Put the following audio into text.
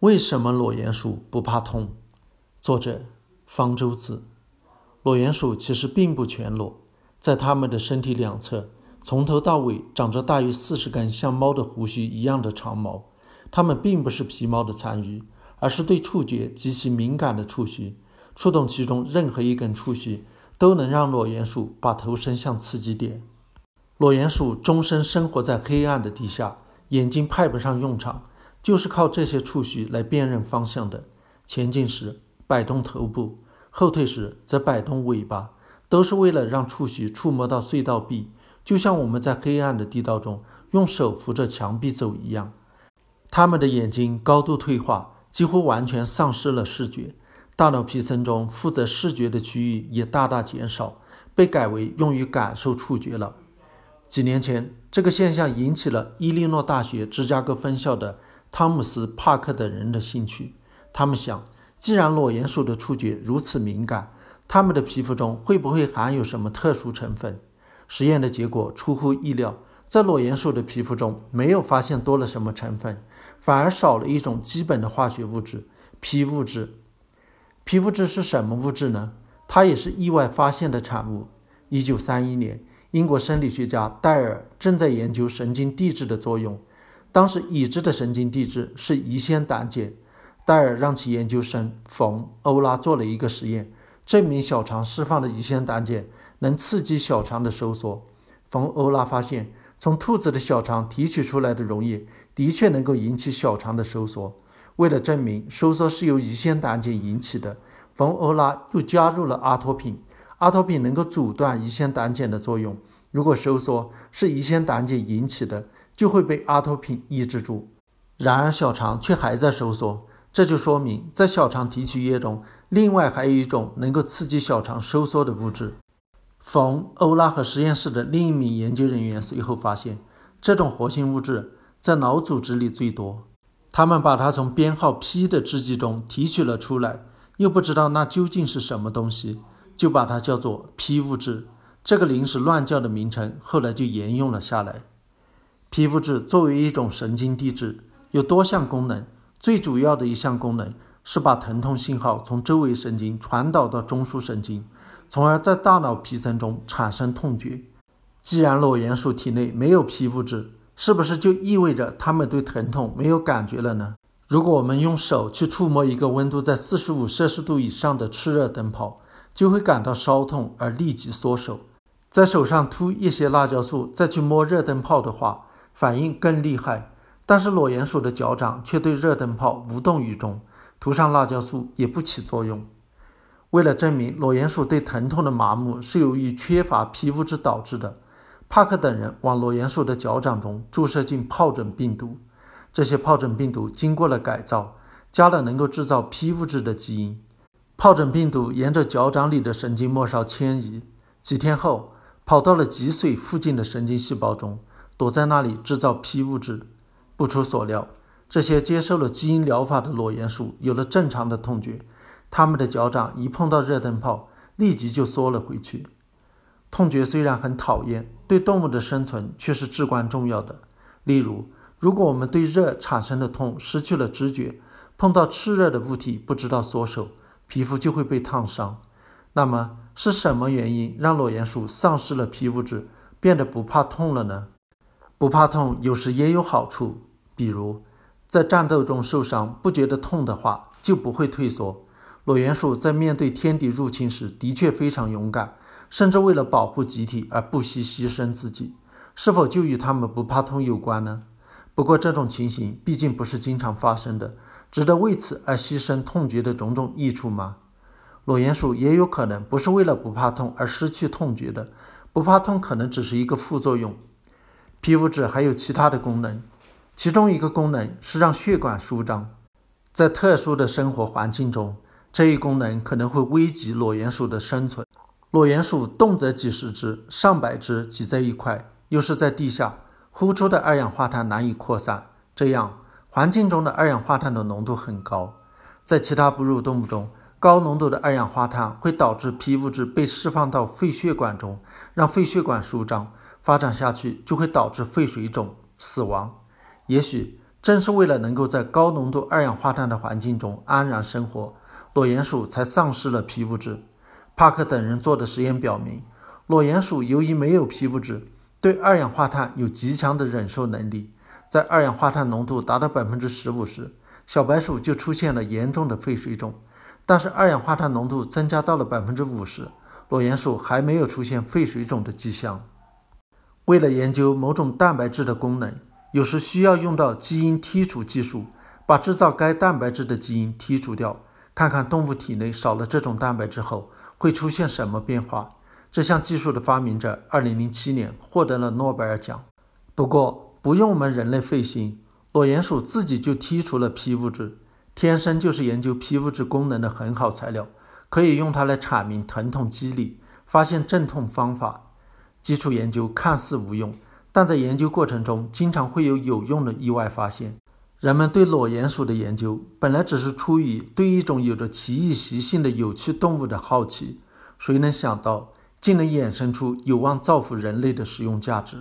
为什么裸鼹鼠不怕痛？作者方舟子。裸鼹鼠其实并不全裸，在它们的身体两侧，从头到尾长着大约四十根像猫的胡须一样的长毛。它们并不是皮毛的残余，而是对触觉极其敏感的触须。触动其中任何一根触须，都能让裸鼹鼠把头伸向刺激点。裸鼹鼠终身生活在黑暗的地下，眼睛派不上用场。就是靠这些触须来辨认方向的。前进时摆动头部，后退时则摆动尾巴，都是为了让触须触摸到隧道壁，就像我们在黑暗的地道中用手扶着墙壁走一样。它们的眼睛高度退化，几乎完全丧失了视觉。大脑皮层中负责视觉的区域也大大减少，被改为用于感受触觉了。几年前，这个现象引起了伊利诺大学芝加哥分校的。汤姆斯·帕克等人的兴趣。他们想，既然裸鼹鼠的触觉如此敏感，它们的皮肤中会不会含有什么特殊成分？实验的结果出乎意料，在裸鼹鼠的皮肤中没有发现多了什么成分，反而少了一种基本的化学物质——皮物质。皮物质是什么物质呢？它也是意外发现的产物。一九三一年，英国生理学家戴尔正在研究神经递质的作用。当时已知的神经递质是乙酰胆碱。戴尔让其研究生冯·欧拉做了一个实验，证明小肠释放的乙酰胆碱能刺激小肠的收缩。冯·欧拉发现，从兔子的小肠提取出来的溶液的确能够引起小肠的收缩。为了证明收缩是由乙酰胆碱引起的，冯·欧拉又加入了阿托品。阿托品能够阻断乙酰胆碱的作用。如果收缩是乙酰胆碱引起的，就会被阿托品抑制住，然而小肠却还在收缩，这就说明在小肠提取液中，另外还有一种能够刺激小肠收缩的物质。冯·欧拉和实验室的另一名研究人员随后发现，这种活性物质在脑组织里最多。他们把它从编号 P 的制剂中提取了出来，又不知道那究竟是什么东西，就把它叫做 P 物质。这个临时乱叫的名称后来就沿用了下来。皮肤质作为一种神经递质，有多项功能。最主要的一项功能是把疼痛信号从周围神经传导到中枢神经，从而在大脑皮层中产生痛觉。既然裸鼹鼠体内没有皮肤质，是不是就意味着它们对疼痛没有感觉了呢？如果我们用手去触摸一个温度在四十五摄氏度以上的炽热灯泡，就会感到烧痛而立即缩手。在手上涂一些辣椒素，再去摸热灯泡的话，反应更厉害，但是裸鼹鼠的脚掌却对热灯泡无动于衷，涂上辣椒素也不起作用。为了证明裸鼹鼠对疼痛的麻木是由于缺乏皮物质导致的，帕克等人往裸鼹鼠的脚掌中注射进疱疹病毒。这些疱疹病毒经过了改造，加了能够制造皮物质的基因。疱疹病毒沿着脚掌里的神经末梢迁移，几天后跑到了脊髓附近的神经细胞中。躲在那里制造皮物质，不出所料，这些接受了基因疗法的裸鼹鼠有了正常的痛觉，它们的脚掌一碰到热灯泡，立即就缩了回去。痛觉虽然很讨厌，对动物的生存却是至关重要的。例如，如果我们对热产生的痛失去了知觉，碰到炽热的物体不知道缩手，皮肤就会被烫伤。那么，是什么原因让裸鼹鼠丧失了皮物质，变得不怕痛了呢？不怕痛有时也有好处，比如在战斗中受伤不觉得痛的话，就不会退缩。裸鼹鼠在面对天敌入侵时的确非常勇敢，甚至为了保护集体而不惜牺牲自己。是否就与它们不怕痛有关呢？不过这种情形毕竟不是经常发生的，值得为此而牺牲痛觉的种种益处吗？裸鼹鼠也有可能不是为了不怕痛而失去痛觉的，不怕痛可能只是一个副作用。皮肤质还有其他的功能，其中一个功能是让血管舒张。在特殊的生活环境中，这一功能可能会危及裸鼹鼠的生存。裸鼹鼠动辄几十只、上百只挤在一块，又是在地下，呼出的二氧化碳难以扩散，这样环境中的二氧化碳的浓度很高。在其他哺乳动物中，高浓度的二氧化碳会导致皮物质被释放到肺血管中，让肺血管舒张。发展下去就会导致肺水肿、死亡。也许正是为了能够在高浓度二氧化碳的环境中安然生活，裸鼹鼠才丧失了皮肤质。帕克等人做的实验表明，裸鼹鼠由于没有皮肤质，对二氧化碳有极强的忍受能力。在二氧化碳浓度达到百分之十五时，小白鼠就出现了严重的肺水肿。但是二氧化碳浓度增加到了百分之五十，裸鼹鼠还没有出现肺水肿的迹象。为了研究某种蛋白质的功能，有时需要用到基因剔除技术，把制造该蛋白质的基因剔除掉，看看动物体内少了这种蛋白质后会出现什么变化。这项技术的发明者，二零零七年获得了诺贝尔奖。不过，不用我们人类费心，裸鼹鼠自己就剔除了皮肤质。天生就是研究皮肤质功能的很好材料，可以用它来阐明疼痛机理，发现镇痛方法。基础研究看似无用，但在研究过程中经常会有有用的意外发现。人们对裸鼹鼠的研究本来只是出于对一种有着奇异习性的有趣动物的好奇，谁能想到竟能衍生出有望造福人类的实用价值？